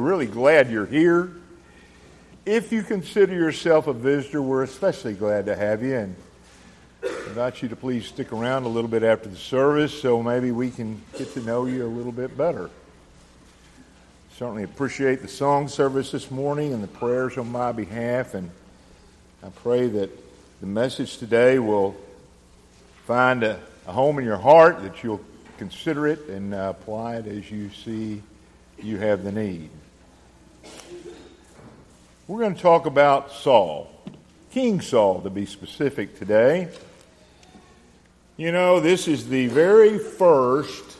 really glad you're here. If you consider yourself a visitor, we're especially glad to have you and invite you to please stick around a little bit after the service so maybe we can get to know you a little bit better. Certainly appreciate the song service this morning and the prayers on my behalf, and I pray that the message today will find a, a home in your heart, that you'll consider it and uh, apply it as you see you have the need. We're going to talk about Saul, King Saul to be specific today. You know, this is the very first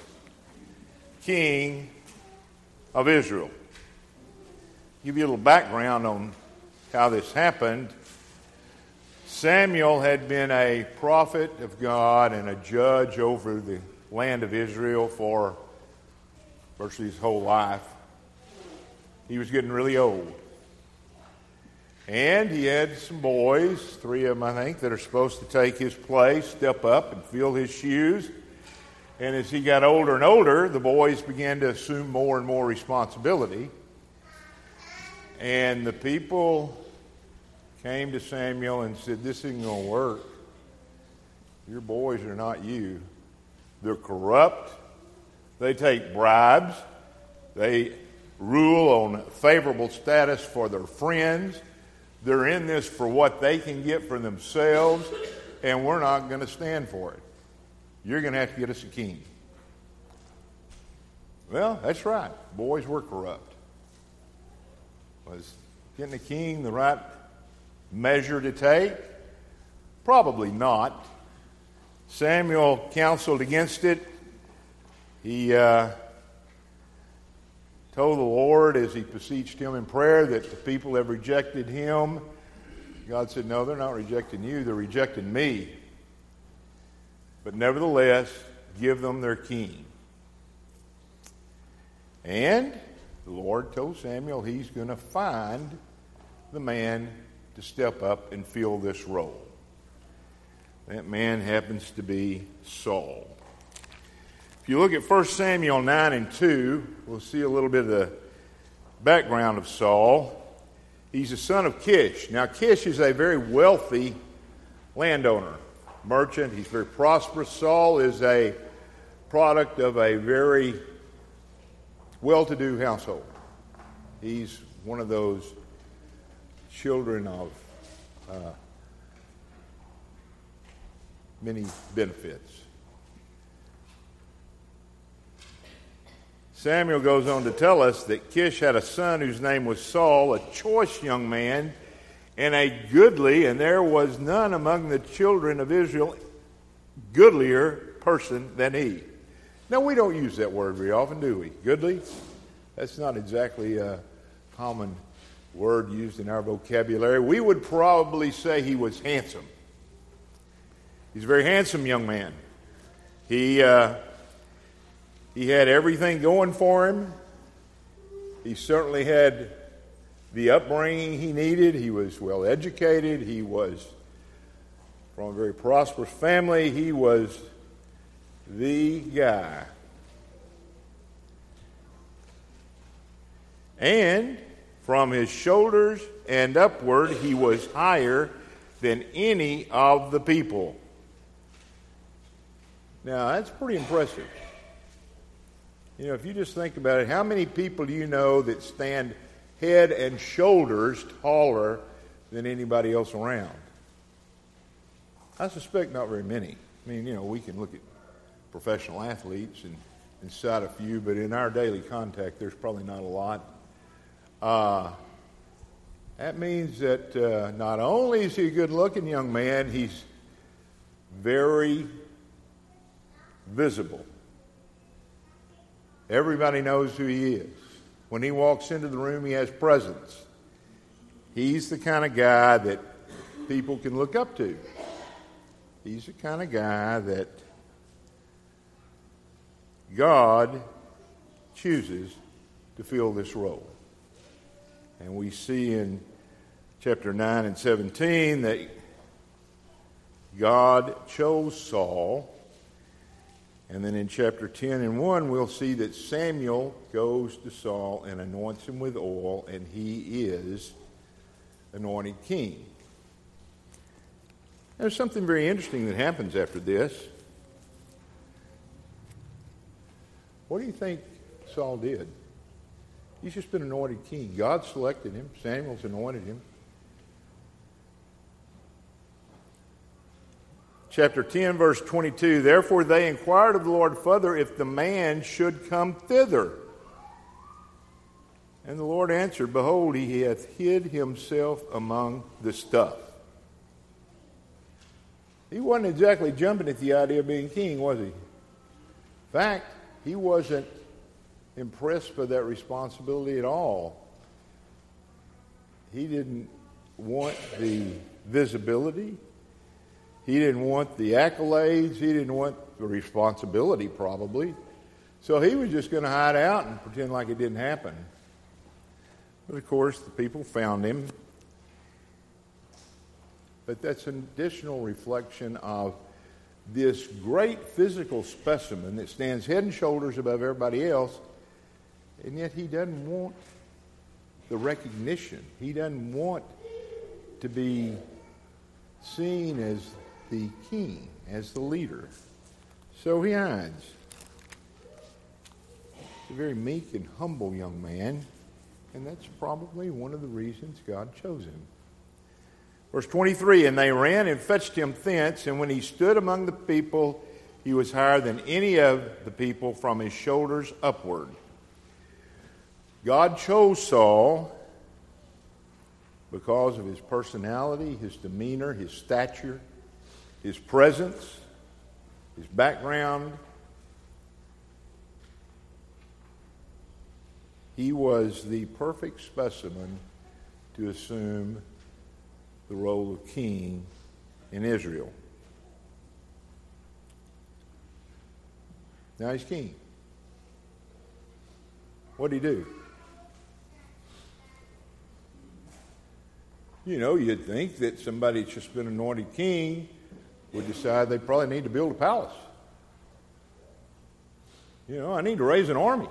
king of Israel. Give you a little background on how this happened. Samuel had been a prophet of God and a judge over the land of Israel for virtually his whole life. He was getting really old. And he had some boys, three of them, I think, that are supposed to take his place, step up and fill his shoes. And as he got older and older, the boys began to assume more and more responsibility. And the people came to Samuel and said, This isn't going to work. Your boys are not you. They're corrupt. They take bribes. They rule on favorable status for their friends. They're in this for what they can get for themselves, and we're not going to stand for it. You're going to have to get us a king. Well, that's right. Boys were corrupt. Was getting a king the right measure to take? Probably not. Samuel counseled against it. He uh, told the Lord as he beseeched him in prayer that the people have rejected him. God said, No, they're not rejecting you, they're rejecting me. But nevertheless, give them their king. And the Lord told Samuel he's going to find the man to step up and fill this role. That man happens to be Saul. You look at 1 Samuel 9 and 2, we'll see a little bit of the background of Saul. He's the son of Kish. Now, Kish is a very wealthy landowner, merchant. He's very prosperous. Saul is a product of a very well to do household. He's one of those children of uh, many benefits. Samuel goes on to tell us that Kish had a son whose name was Saul, a choice young man and a goodly, and there was none among the children of Israel goodlier person than he. Now, we don't use that word very often, do we? Goodly? That's not exactly a common word used in our vocabulary. We would probably say he was handsome. He's a very handsome young man. He, uh, he had everything going for him. He certainly had the upbringing he needed. He was well educated. He was from a very prosperous family. He was the guy. And from his shoulders and upward, he was higher than any of the people. Now, that's pretty impressive. You know, if you just think about it, how many people do you know that stand head and shoulders taller than anybody else around? I suspect not very many. I mean, you know, we can look at professional athletes and, and cite a few, but in our daily contact, there's probably not a lot. Uh, that means that uh, not only is he a good looking young man, he's very visible. Everybody knows who he is. When he walks into the room, he has presence. He's the kind of guy that people can look up to. He's the kind of guy that God chooses to fill this role. And we see in chapter 9 and 17 that God chose Saul And then in chapter 10 and 1, we'll see that Samuel goes to Saul and anoints him with oil, and he is anointed king. There's something very interesting that happens after this. What do you think Saul did? He's just been anointed king. God selected him, Samuel's anointed him. Chapter 10, verse 22. Therefore they inquired of the Lord further if the man should come thither. And the Lord answered, Behold, he hath hid himself among the stuff. He wasn't exactly jumping at the idea of being king, was he? In fact, he wasn't impressed by that responsibility at all. He didn't want the visibility. He didn't want the accolades. He didn't want the responsibility, probably. So he was just going to hide out and pretend like it didn't happen. But of course, the people found him. But that's an additional reflection of this great physical specimen that stands head and shoulders above everybody else, and yet he doesn't want the recognition. He doesn't want to be seen as the king, as the leader. So he hides. He's a very meek and humble young man, and that's probably one of the reasons God chose him. Verse 23 And they ran and fetched him thence, and when he stood among the people, he was higher than any of the people from his shoulders upward. God chose Saul because of his personality, his demeanor, his stature, his presence, his background. He was the perfect specimen to assume the role of king in Israel. Now he's king. What did he do? You know, you'd think that somebody that's just been anointed king would decide they probably need to build a palace. You know, I need to raise an army.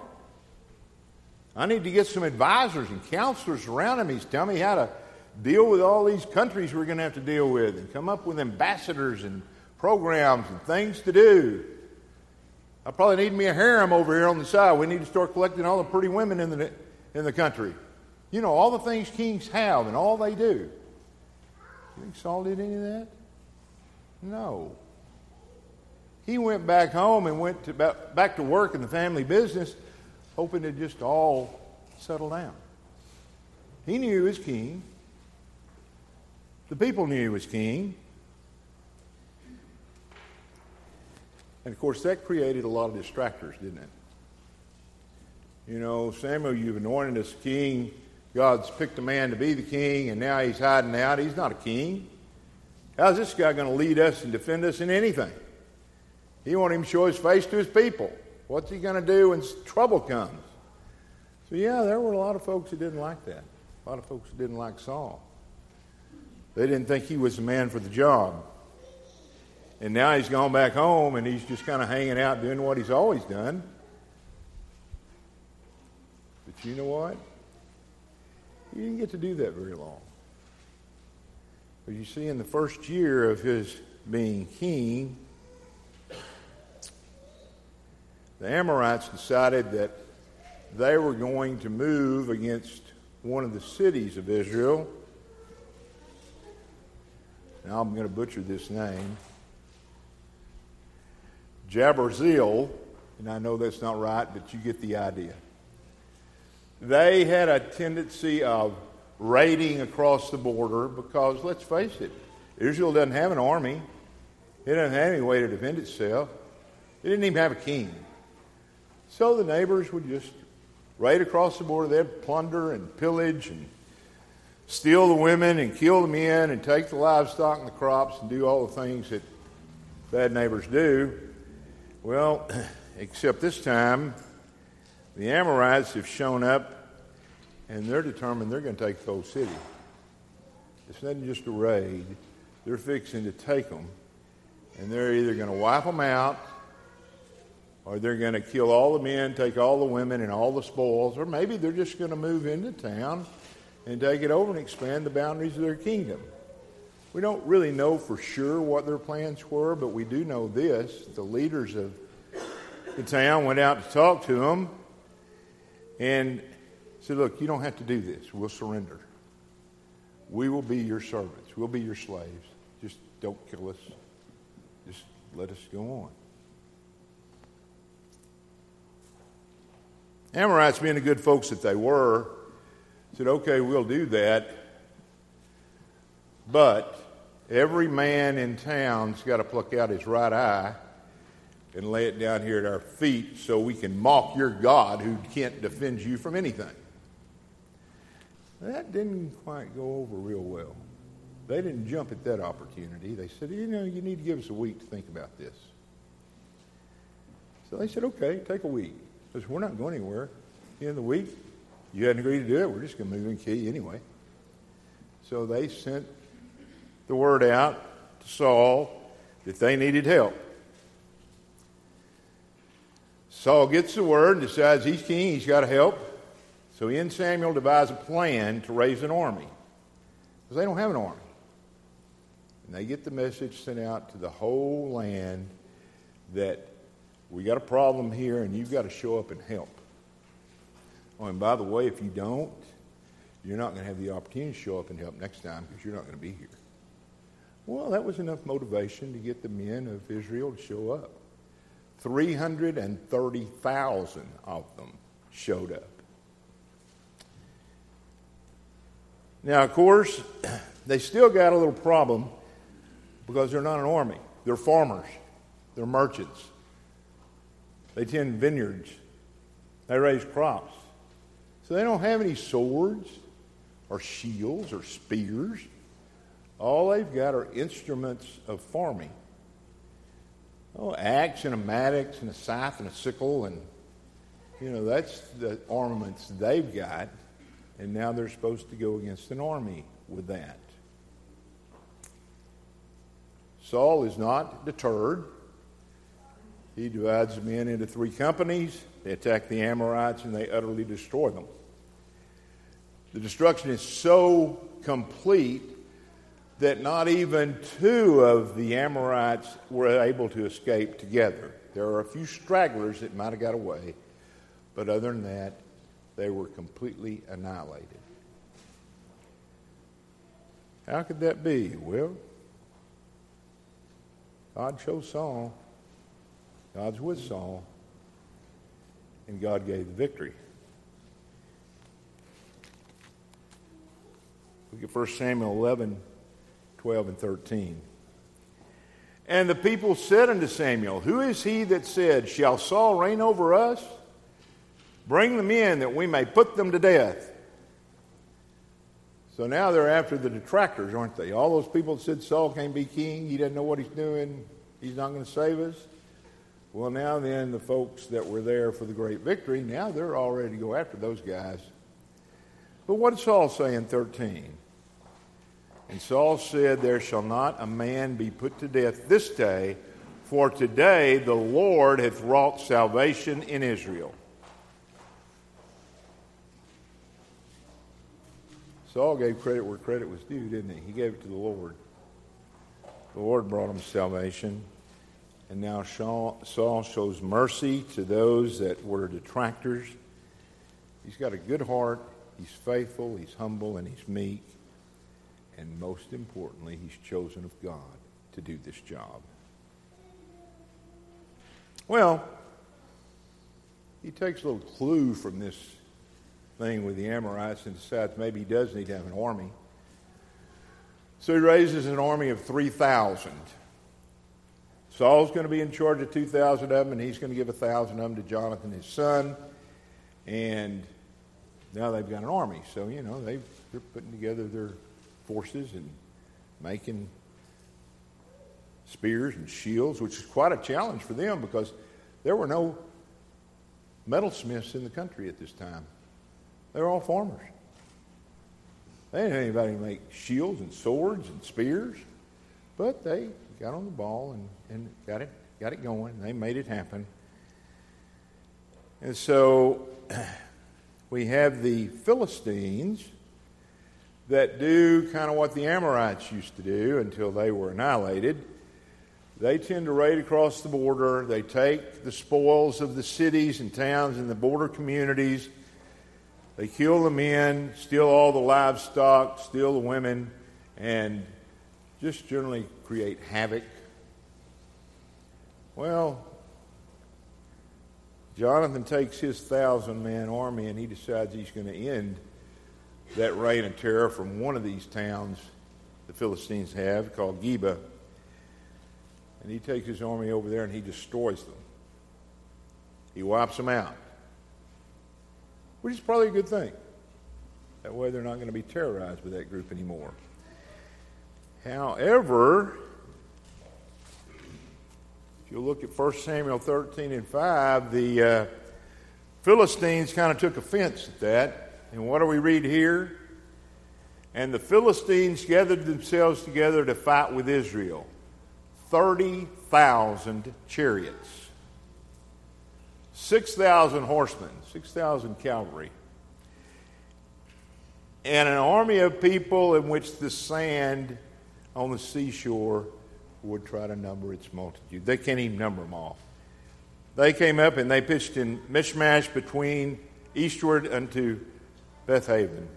I need to get some advisors and counselors around me He's telling me how to deal with all these countries we're going to have to deal with and come up with ambassadors and programs and things to do. I probably need me a harem over here on the side. We need to start collecting all the pretty women in the, in the country. You know, all the things kings have and all they do. You think Saul did any of that? No. He went back home and went to, back to work in the family business, hoping to just all settle down. He knew he was king. The people knew he was king. And of course, that created a lot of distractors, didn't it? You know, Samuel, you've anointed us king. God's picked a man to be the king, and now he's hiding out. He's not a king. How's this guy going to lead us and defend us in anything? He won't even show his face to his people. What's he going to do when trouble comes? So, yeah, there were a lot of folks who didn't like that. A lot of folks who didn't like Saul. They didn't think he was the man for the job. And now he's gone back home and he's just kind of hanging out doing what he's always done. But you know what? He didn't get to do that very long. But you see, in the first year of his being king, the Amorites decided that they were going to move against one of the cities of Israel. Now I'm going to butcher this name. Jaberzeel, and I know that's not right, but you get the idea. They had a tendency of raiding across the border because, let's face it, Israel doesn't have an army. It doesn't have any way to defend itself. It didn't even have a king. So the neighbors would just raid across the border. They'd plunder and pillage and steal the women and kill the men and take the livestock and the crops and do all the things that bad neighbors do. Well, except this time, the Amorites have shown up and they're determined they're going to take the whole city. It's not just a raid. They're fixing to take them, and they're either going to wipe them out or they're going to kill all the men, take all the women and all the spoils, or maybe they're just going to move into town and take it over and expand the boundaries of their kingdom. We don't really know for sure what their plans were, but we do know this. The leaders of the town went out to talk to them and said, Look, you don't have to do this. We'll surrender. We will be your servants. We'll be your slaves. Just don't kill us. Just let us go on. Amorites, being the good folks that they were, said, Okay, we'll do that. But every man in town's got to pluck out his right eye and lay it down here at our feet so we can mock your God who can't defend you from anything. That didn't quite go over real well. They didn't jump at that opportunity. They said, you know, you need to give us a week to think about this. So they said, okay, take a week. Because we're not going anywhere. In the week, you hadn't agreed to do it. We're just going to move in key anyway. So they sent the word out to Saul that they needed help. Saul gets the word and decides he's king, he's got to help. So he and Samuel devise a plan to raise an army. Because they don't have an army. And they get the message sent out to the whole land that we got a problem here and you've got to show up and help. Oh, and by the way, if you don't, you're not going to have the opportunity to show up and help next time because you're not going to be here. Well, that was enough motivation to get the men of Israel to show up. 330,000 of them showed up. Now, of course, they still got a little problem because they're not an army. They're farmers, they're merchants. They tend vineyards, they raise crops. So they don't have any swords or shields or spears. All they've got are instruments of farming. Oh, axe and a mattock and a scythe and a sickle, and you know that's the armaments they've got, and now they're supposed to go against an army with that. Saul is not deterred. He divides the men into three companies. They attack the Amorites and they utterly destroy them. The destruction is so complete that not even two of the Amorites were able to escape together. There are a few stragglers that might have got away, but other than that, they were completely annihilated. How could that be? Well, God chose Saul, God's with Saul, and God gave the victory. Look at 1 Samuel 11. 12 and 13. And the people said unto Samuel, Who is he that said, Shall Saul reign over us? Bring them in that we may put them to death. So now they're after the detractors, aren't they? All those people that said Saul can't be king, he doesn't know what he's doing, he's not going to save us. Well, now then, the folks that were there for the great victory, now they're all ready to go after those guys. But what did Saul say in 13? And Saul said, There shall not a man be put to death this day, for today the Lord hath wrought salvation in Israel. Saul gave credit where credit was due, didn't he? He gave it to the Lord. The Lord brought him salvation. And now Saul shows mercy to those that were detractors. He's got a good heart. He's faithful. He's humble. And he's meek. And most importantly, he's chosen of God to do this job. Well, he takes a little clue from this thing with the Amorites and decides maybe he does need to have an army. So he raises an army of 3,000. Saul's going to be in charge of 2,000 of them, and he's going to give 1,000 of them to Jonathan, his son. And now they've got an army. So, you know, they they're putting together their forces and making spears and shields, which is quite a challenge for them because there were no metalsmiths in the country at this time. They were all farmers. They didn't have anybody make shields and swords and spears, but they got on the ball and, and got it got it going. They made it happen. And so we have the Philistines that do kind of what the Amorites used to do until they were annihilated. They tend to raid across the border. They take the spoils of the cities and towns and the border communities. They kill the men, steal all the livestock, steal the women, and just generally create havoc. Well, Jonathan takes his thousand man army and he decides he's going to end that reign of terror from one of these towns the Philistines have called Geba. And he takes his army over there and he destroys them. He wipes them out, which is probably a good thing. That way they're not going to be terrorized by that group anymore. However, if you look at 1 Samuel 13 and 5, the uh, Philistines kind of took offense at that. And what do we read here? And the Philistines gathered themselves together to fight with Israel 30,000 chariots, 6,000 horsemen, 6,000 cavalry, and an army of people in which the sand on the seashore would try to number its multitude. They can't even number them all. They came up and they pitched in Michmash between eastward unto Bethaven.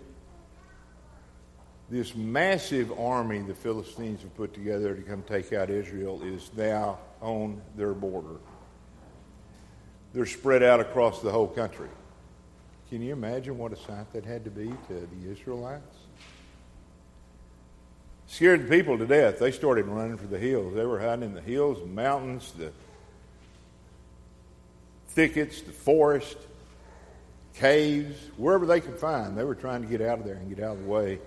This massive army the Philistines have put together to come take out Israel is now on their border. They're spread out across the whole country. Can you imagine what a sight that had to be to the Israelites? scared the people to death. They started running for the hills. They were hiding in the hills, the mountains, the thickets, the forest, caves, wherever they could find. They were trying to get out of there and get out of the way.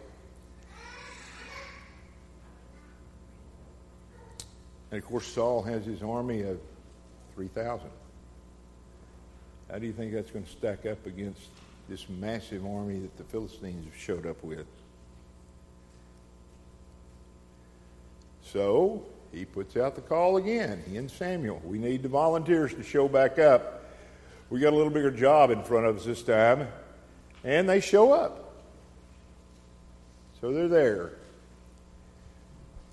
And of course, Saul has his army of 3,000. How do you think that's going to stack up against this massive army that the Philistines have showed up with? So he puts out the call again, he and Samuel. We need the volunteers to show back up. We got a little bigger job in front of us this time. And they show up. So they're there.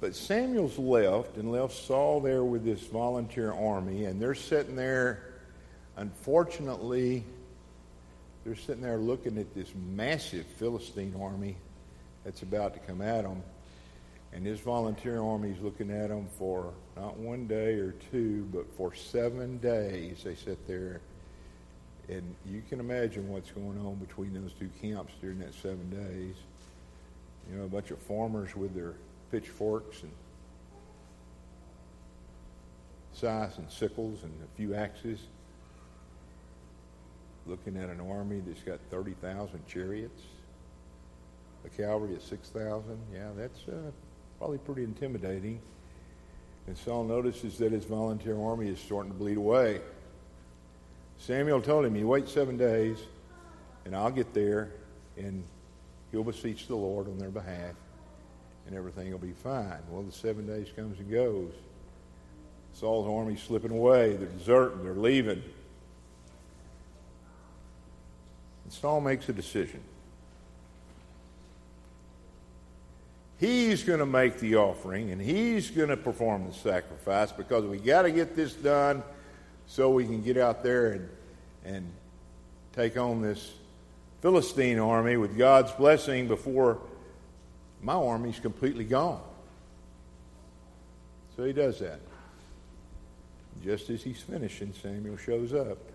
But Samuel's left and left Saul there with this volunteer army, and they're sitting there. Unfortunately, they're sitting there looking at this massive Philistine army that's about to come at them. And this volunteer army is looking at them for not one day or two, but for seven days. They sit there, and you can imagine what's going on between those two camps during that seven days. You know, a bunch of farmers with their pitchforks and scythes and sickles and a few axes, looking at an army that's got 30,000 chariots, a cavalry at 6,000. Yeah, that's. Uh, probably pretty intimidating. And Saul notices that his volunteer army is starting to bleed away. Samuel told him, You wait seven days, and I'll get there, and he'll beseech the Lord on their behalf, and everything will be fine. Well, the seven days comes and goes. Saul's army's slipping away. They're deserting. They're leaving. And Saul makes a decision. He's going to make the offering and he's going to perform the sacrifice because we got to get this done so we can get out there and, and take on this Philistine army with God's blessing before my army's completely gone. So he does that. Just as he's finishing, Samuel shows up.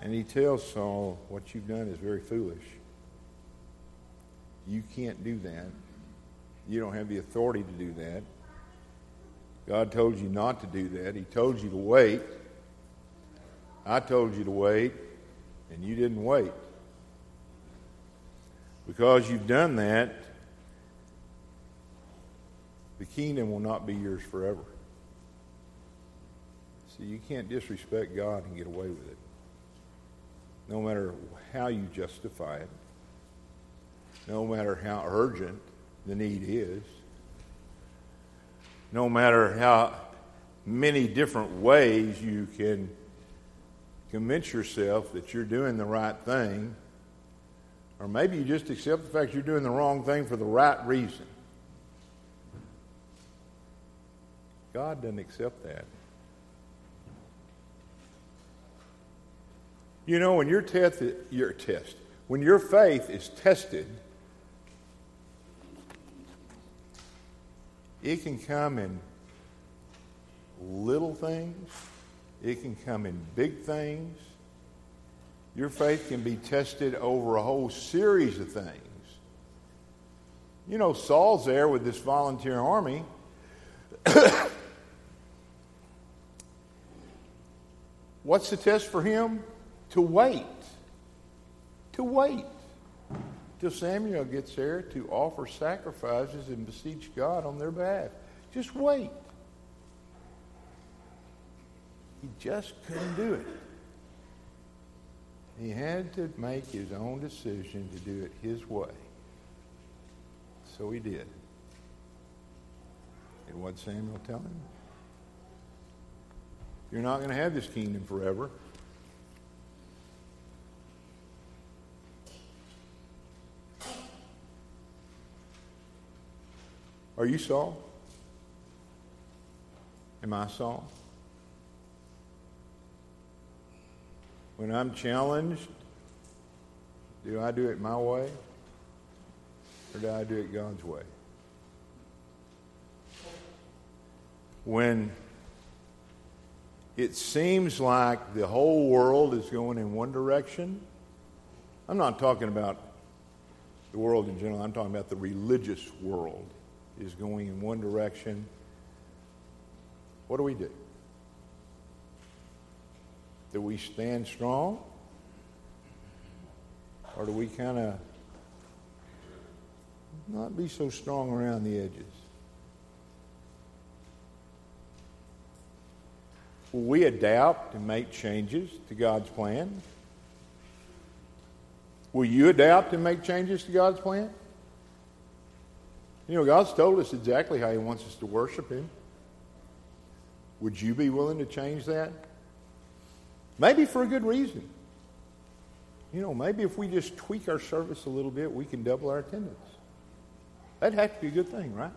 And he tells Saul, What you've done is very foolish. You can't do that. You don't have the authority to do that. God told you not to do that. He told you to wait. I told you to wait, and you didn't wait. Because you've done that, the kingdom will not be yours forever. See, you can't disrespect God and get away with it, no matter how you justify it no matter how urgent the need is, no matter how many different ways you can convince yourself that you're doing the right thing. Or maybe you just accept the fact you're doing the wrong thing for the right reason. God doesn't accept that. You know, when your test, your test, when your faith is tested, it can come in little things, it can come in big things. Your faith can be tested over a whole series of things. You know, Saul's there with this volunteer army. What's the test for him? To wait. To wait till Samuel gets there to offer sacrifices and beseech God on their behalf. Just wait. He just couldn't do it. He had to make his own decision to do it his way. So he did. And what Samuel tell him? You're not going to have this kingdom forever. Are you Saul? Am I Saul? When I'm challenged, do I do it my way? Or do I do it God's way? When it seems like the whole world is going in one direction, I'm not talking about the world in general, I'm talking about the religious world is going in one direction. What do we do? Do we stand strong? Or do we kind of not be so strong around the edges? Will we adapt and make changes to God's plan? Will you adapt and make changes to God's plan? You know, God's told us exactly how He wants us to worship Him. Would you be willing to change that? Maybe for a good reason. You know, maybe if we just tweak our service a little bit, we can double our attendance. That'd have to be a good thing, right?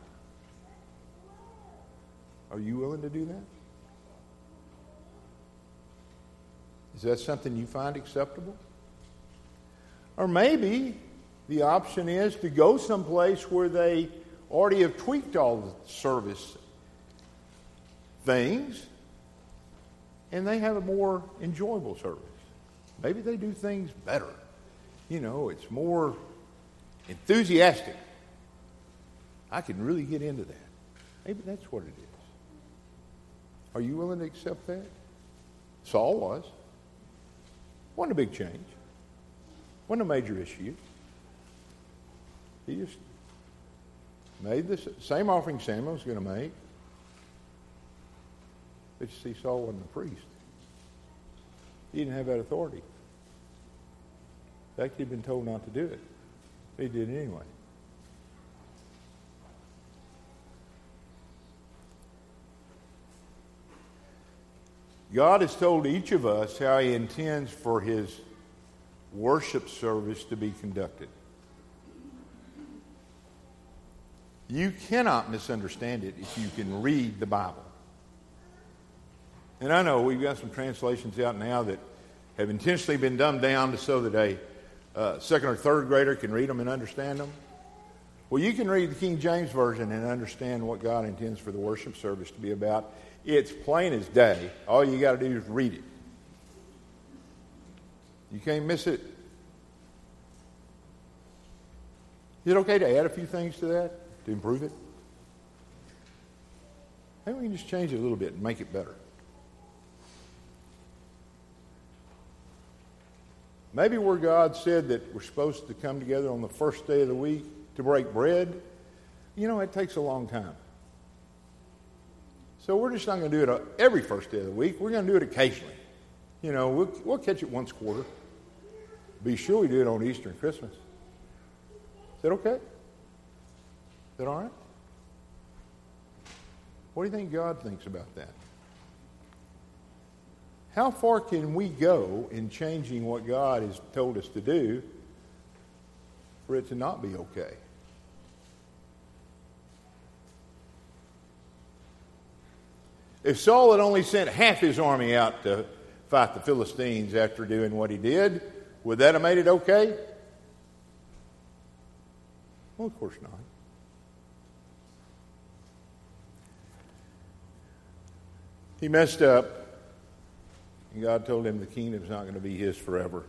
Are you willing to do that? Is that something you find acceptable? Or maybe the option is to go someplace where they already have tweaked all the service things and they have a more enjoyable service. Maybe they do things better. You know, it's more enthusiastic. I can really get into that. Maybe that's what it is. Are you willing to accept that? Saul was. Wasn't a big change. Wasn't a major issue. He just made the same offering Samuel was going to make. But you see, Saul wasn't a priest. He didn't have that authority. In fact, he'd been told not to do it. He did it anyway. God has told each of us how he intends for his worship service to be conducted. You cannot misunderstand it if you can read the Bible. And I know we've got some translations out now that have intentionally been dumbed down so that a uh, second or third grader can read them and understand them. Well, you can read the King James Version and understand what God intends for the worship service to be about. It's plain as day. All you got to do is read it. You can't miss it. Is it okay to add a few things to that? To improve it? Maybe we can just change it a little bit and make it better. Maybe where God said that we're supposed to come together on the first day of the week to break bread, you know, it takes a long time. So we're just not going to do it every first day of the week. We're going to do it occasionally. You know, we'll, we'll catch it once a quarter. Be sure we do it on Easter and Christmas. Is that okay? That aren't? What do you think God thinks about that? how far can we go in changing what God has told us to do for it to not be okay? If Saul had only sent half his army out to fight the Philistines after doing what he did, would that have made it okay? Well, of course not. He messed up, and God told him the kingdom's not going to be his forever.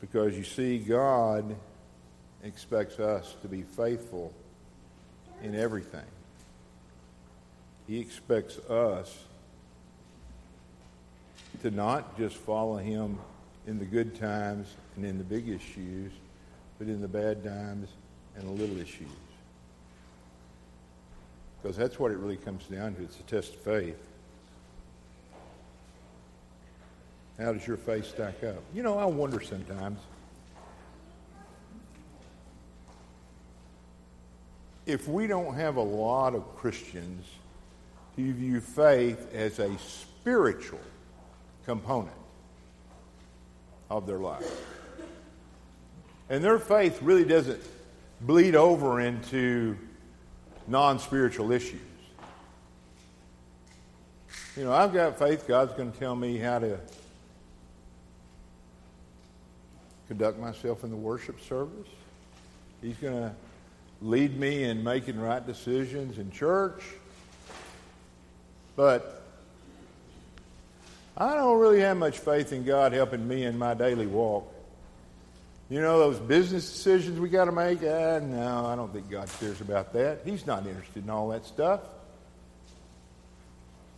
Because you see, God expects us to be faithful in everything. He expects us to not just follow Him in the good times and in the big issues, but in the bad times and the little issues. Because that's what it really comes down to. It's a test of faith. How does your faith stack up? You know, I wonder sometimes if we don't have a lot of Christians who view faith as a spiritual component of their life. And their faith really doesn't bleed over into non spiritual issues. You know, I've got faith God's going to tell me how to conduct myself in the worship service. He's going to lead me in making right decisions in church. But I don't really have much faith in God helping me in my daily walk. You know, those business decisions we got to make? Uh, no, I don't think God cares about that. He's not interested in all that stuff.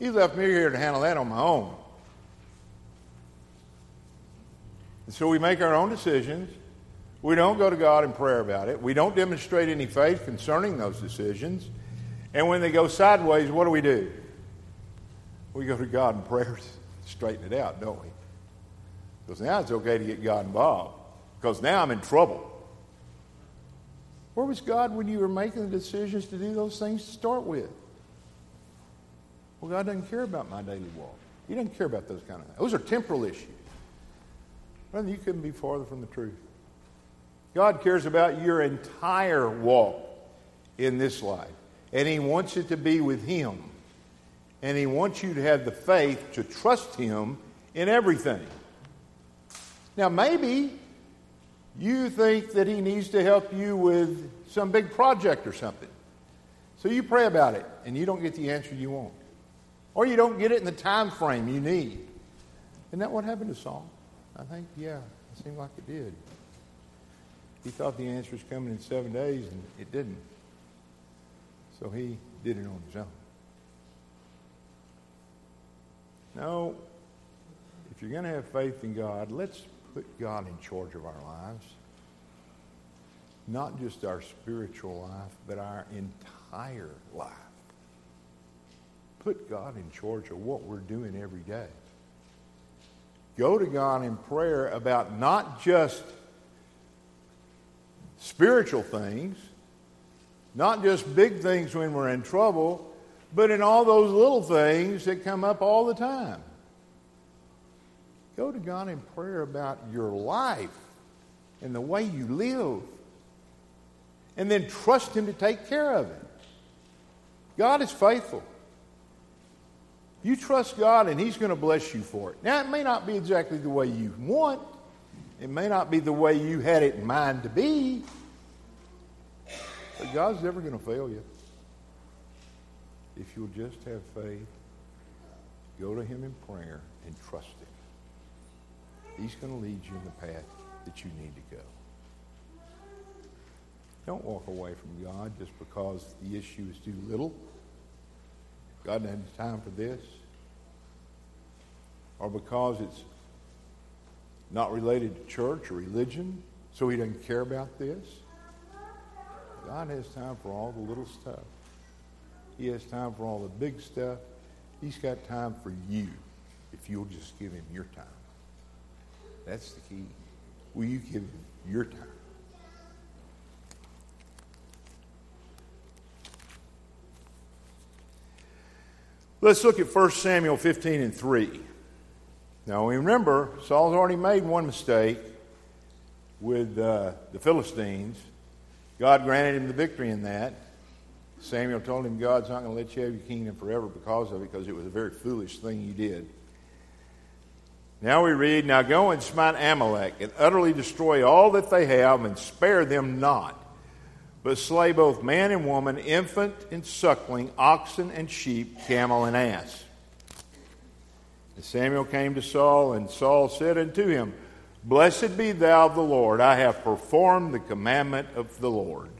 He left me here to handle that on my own. And so we make our own decisions. We don't go to God in prayer about it. We don't demonstrate any faith concerning those decisions. And when they go sideways, what do we do? We go to God in prayer to straighten it out, don't we? Because now it's okay to get God involved because now I'm in trouble. Where was God when you were making the decisions to do those things to start with? Well, God doesn't care about my daily walk. He doesn't care about those kind of things. Those are temporal issues. Well, you couldn't be farther from the truth. God cares about your entire walk in this life, and He wants it to be with Him. And He wants you to have the faith to trust Him in everything. Now, maybe you think that he needs to help you with some big project or something. So you pray about it and you don't get the answer you want. Or you don't get it in the time frame you need. Isn't that what happened to Saul? I think, yeah, it seemed like it did. He thought the answer was coming in seven days and it didn't. So he did it on his own. No, if you're going to have faith in God, let's put God in charge of our lives. Not just our spiritual life, but our entire life. Put God in charge of what we're doing every day. Go to God in prayer about not just spiritual things, not just big things when we're in trouble, but in all those little things that come up all the time. Go to God in prayer about your life and the way you live. And then trust Him to take care of it. God is faithful. You trust God and He's going to bless you for it. Now, it may not be exactly the way you want, it may not be the way you had it in mind to be, but God's never going to fail you. If you'll just have faith, go to Him in prayer and trust. He's going to lead you in the path that you need to go. Don't walk away from God just because the issue is too little. God doesn't have time for this. Or because it's not related to church or religion, so he doesn't care about this. God has time for all the little stuff. He has time for all the big stuff. He's got time for you if you'll just give him your time. That's the key. Will you give him your time? Let's look at 1 Samuel 15 and 3. Now, remember, Saul's already made one mistake with uh, the Philistines. God granted him the victory in that. Samuel told him God's not going to let you have your kingdom forever because of it, because it was a very foolish thing you did. Now we read, Now go and smite Amalek, and utterly destroy all that they have, and spare them not, but slay both man and woman, infant and suckling, oxen and sheep, camel and ass. And Samuel came to Saul, and Saul said unto him, Blessed be thou the Lord, I have performed the commandment of the Lord.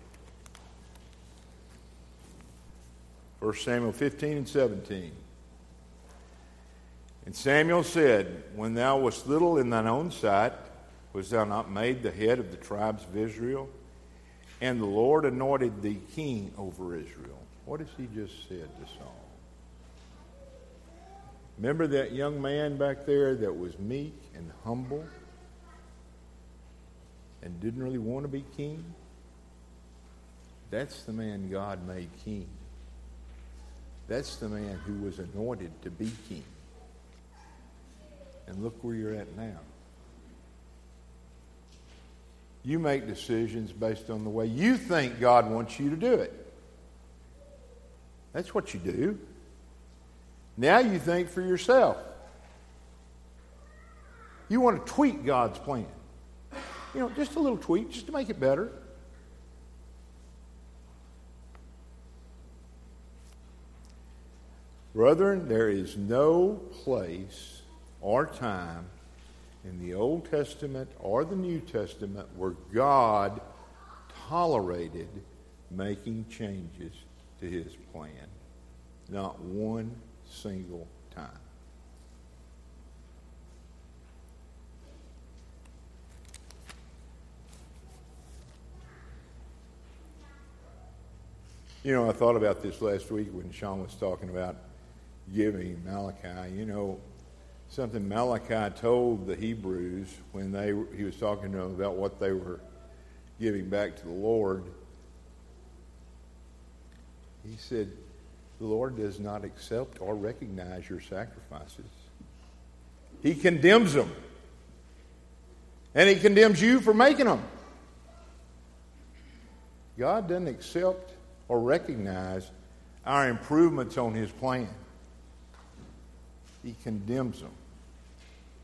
1 Samuel 15 and 17. And Samuel said, When thou wast little in thine own sight, was thou not made the head of the tribes of Israel? And the Lord anointed thee king over Israel. What has he just said to Saul? Remember that young man back there that was meek and humble and didn't really want to be king? That's the man God made king. That's the man who was anointed to be king. And look where you're at now. You make decisions based on the way you think God wants you to do it. That's what you do. Now you think for yourself. You want to tweak God's plan. You know, just a little tweak, just to make it better. Brethren, there is no place or time in the Old Testament or the New Testament where God tolerated making changes to his plan. Not one single time. You know, I thought about this last week when Sean was talking about giving Malachi. You know, something Malachi told the Hebrews when they he was talking to them about what they were giving back to the Lord. He said, "The Lord does not accept or recognize your sacrifices. He condemns them, and He condemns you for making them." God doesn't accept or recognize our improvements on His plan he condemns them.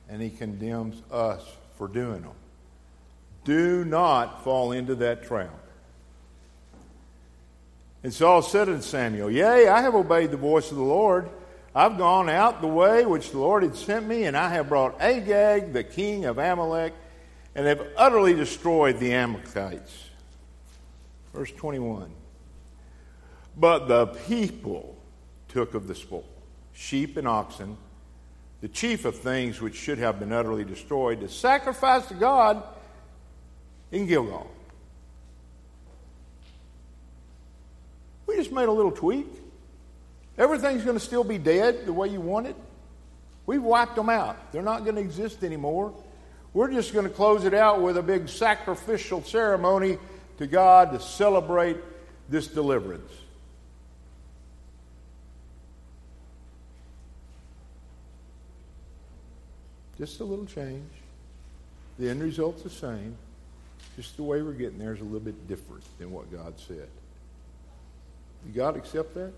And he condemns us for doing them. Do not fall into that trap. And Saul said unto Samuel, Yea, I have obeyed the voice of the Lord. I've gone out the way which the Lord had sent me, and I have brought Agag, the king of Amalek, and have utterly destroyed the Amalekites. Verse 21. But the people took of the spoil sheep and oxen, the chief of things which should have been utterly destroyed, to sacrifice to God in Gilgal. We just made a little tweak. Everything's going to still be dead the way you want it. We've wiped them out. They're not going to exist anymore. We're just going to close it out with a big sacrificial ceremony to God to celebrate this deliverance. Just a little change. The end result's the same. Just the way we're getting there is a little bit different than what God said. Did God accept that?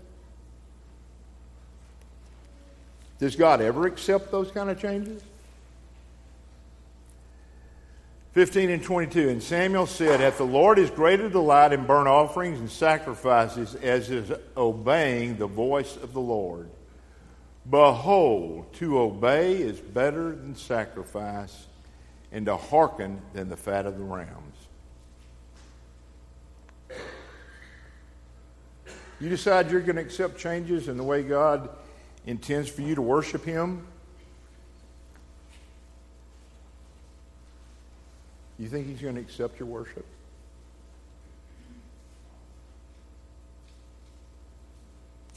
Does God ever accept those kind of changes? 15 and 22. And Samuel said, Hath the Lord is greater delight in burnt offerings and sacrifices as is obeying the voice of the Lord. Behold, to obey is better than sacrifice, and to hearken than the fat of the rams. You decide you're going to accept changes in the way God intends for you to worship Him. You think He's going to accept your worship?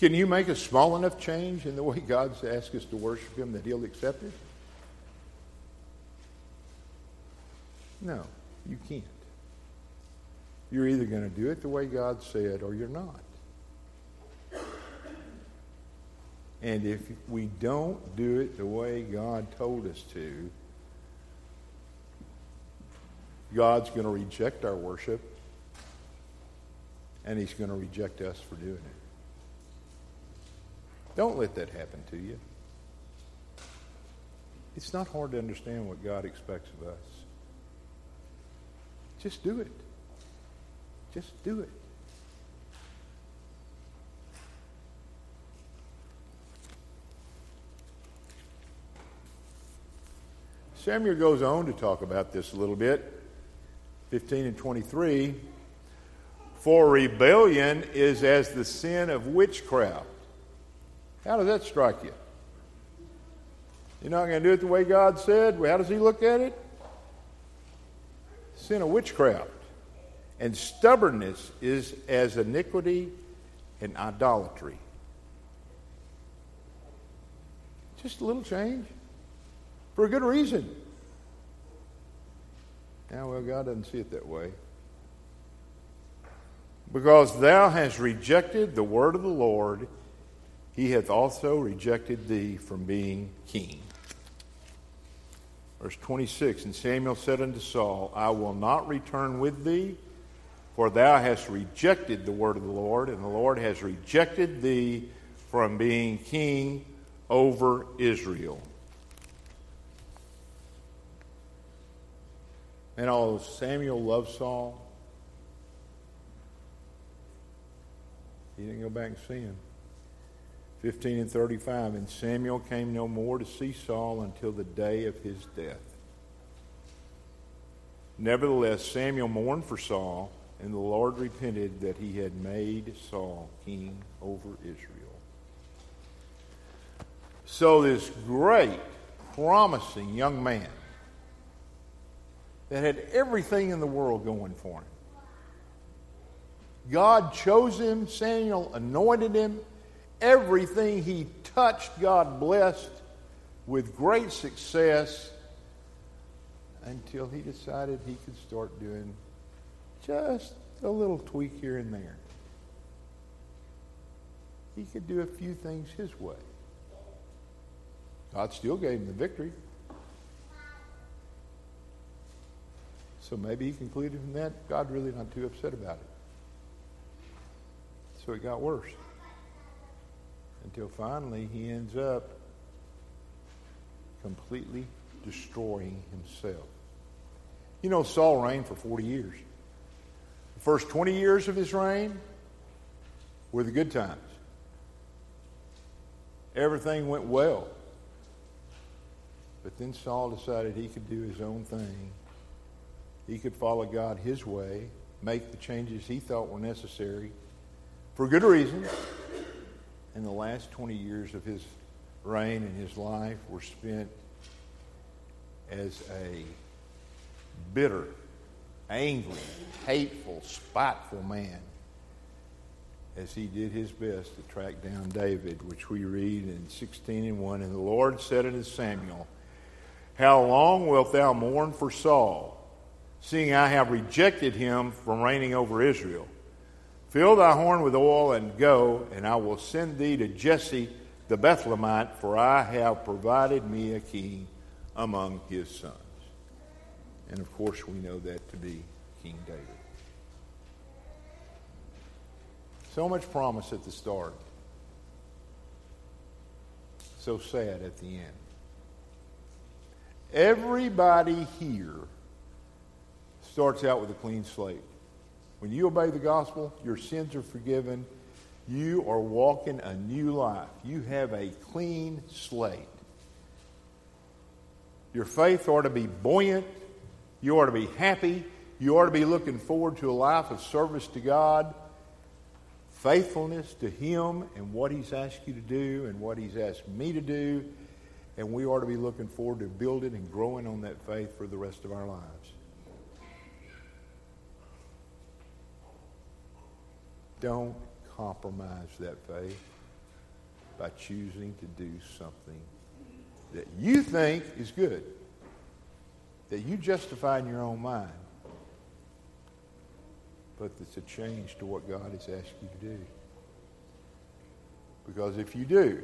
Can you make a small enough change in the way God's asked us to worship Him that He'll accept it? No, you can't. You're either going to do it the way God said or you're not. And if we don't do it the way God told us to, God's going to reject our worship, and He's going to reject us for doing it. Don't let that happen to you. It's not hard to understand what God expects of us. Just do it. Just do it. Samuel goes on to talk about this a little bit. 15 and 23. For rebellion is as the sin of witchcraft. How does that strike you? You're not going to do it the way God said? How does He look at it? Sin of witchcraft. And stubbornness is as iniquity and idolatry. Just a little change for a good reason. Now, well, God doesn't see it that way. Because thou hast rejected the word of the Lord, he hath also rejected thee from being king. Verse 26 And Samuel said unto Saul, I will not return with thee, for thou hast rejected the word of the Lord, and the Lord has rejected thee from being king over Israel. And although Samuel loved Saul, he didn't go back and see him. 15 and 35. And Samuel came no more to see Saul until the day of his death. Nevertheless, Samuel mourned for Saul, and the Lord repented that he had made Saul king over Israel. So, this great, promising young man that had everything in the world going for him. God chose him, Samuel anointed him, everything he touched, God blessed with great success until he decided he could start doing just a little tweak here and there. He could do a few things his way. God still gave him the victory. So maybe he concluded from that, God really not too upset about it. So it got worse until finally he ends up completely destroying himself. You know, Saul reigned for 40 years. The first 20 years of his reign were the good times. Everything went well. But then Saul decided he could do his own thing. He could follow God his way, make the changes he thought were necessary for good reasons and the last 20 years of his reign and his life were spent as a bitter, angry, hateful, spiteful man as he did his best to track down David, which we read in 16 and 1. And the Lord said unto Samuel, How long wilt thou mourn for Saul, seeing I have rejected him from reigning over Israel? Fill thy horn with oil and go, and I will send thee to Jesse the Bethlehemite, for I have provided me a king among his sons. And of course, we know that to be King David. So much promise at the start. So sad at the end. Everybody here starts out with a clean slate. When you obey the gospel, your sins are forgiven. You are walking a new life. You have a clean slate. Your faith ought to be buoyant. You ought to be happy. You ought to be looking forward to a life of service to God, faithfulness to Him and what He's asked you to do and what He's asked me to do. And we ought to be looking forward to building and growing on that faith for the rest of our lives. Don't compromise that faith by choosing to do something that you think is good, that you justify in your own mind, but that's a change to what God has asked you to do. Because if you do,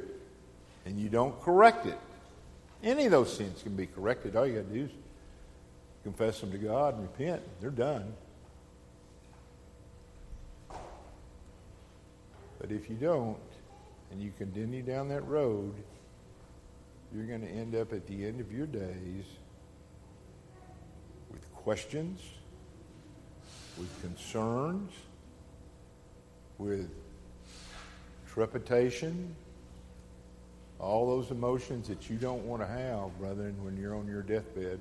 and you don't correct it, any of those sins can be corrected. All you got to do is confess them to God and repent. They're done. But if you don't, and you continue down that road, you're going to end up at the end of your days with questions, with concerns, with trepidation, all those emotions that you don't want to have, brethren, when you're on your deathbed.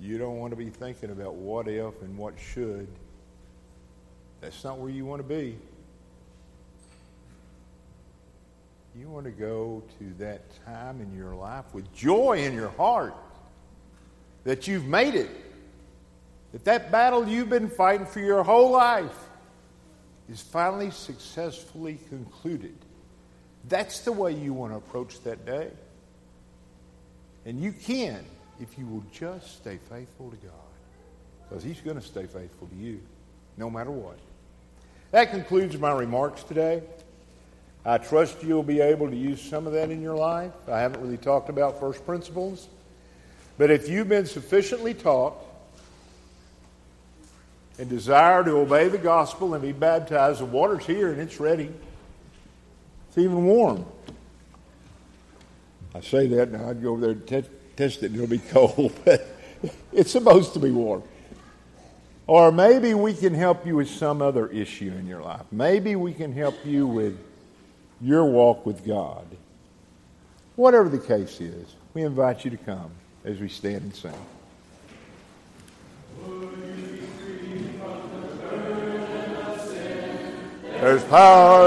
You don't want to be thinking about what if and what should. That's not where you want to be. You want to go to that time in your life with joy in your heart that you've made it. That that battle you've been fighting for your whole life is finally successfully concluded. That's the way you want to approach that day. And you can if you will just stay faithful to God. Because He's going to stay faithful to you, no matter what. That concludes my remarks today. I trust you'll be able to use some of that in your life. I haven't really talked about first principles. But if you've been sufficiently taught and desire to obey the gospel and be baptized, the water's here and it's ready. It's even warm. I say that now, I'd go over there and te- test it and it'll be cold, but it's supposed to be warm. Or maybe we can help you with some other issue in your life. Maybe we can help you with your walk with God. Whatever the case is, we invite you to come as we stand and sing. There's power